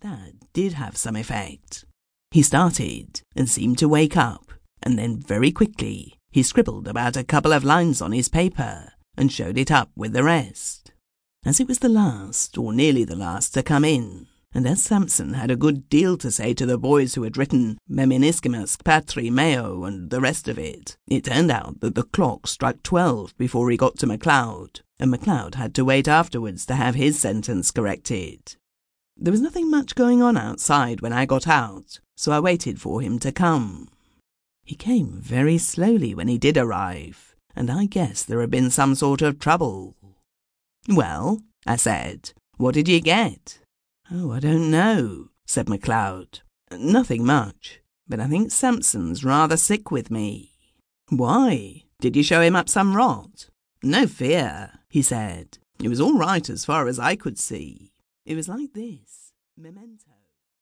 That did have some effect. He started and seemed to wake up, and then very quickly he scribbled about a couple of lines on his paper and showed it up with the rest. As it was the last, or nearly the last, to come in, and as Sampson had a good deal to say to the boys who had written Meminiscimus Patri Meo and the rest of it, it turned out that the clock struck twelve before he got to MacLeod, and MacLeod had to wait afterwards to have his sentence corrected. There was nothing much going on outside when I got out, so I waited for him to come. He came very slowly when he did arrive, and I guess there had been some sort of trouble. Well, I said, what did you get? Oh, I don't know, said MacLeod. Nothing much, but I think Sampson's rather sick with me. Why? Did you show him up some rot? No fear, he said. It was all right as far as I could see. It was like this. Memento.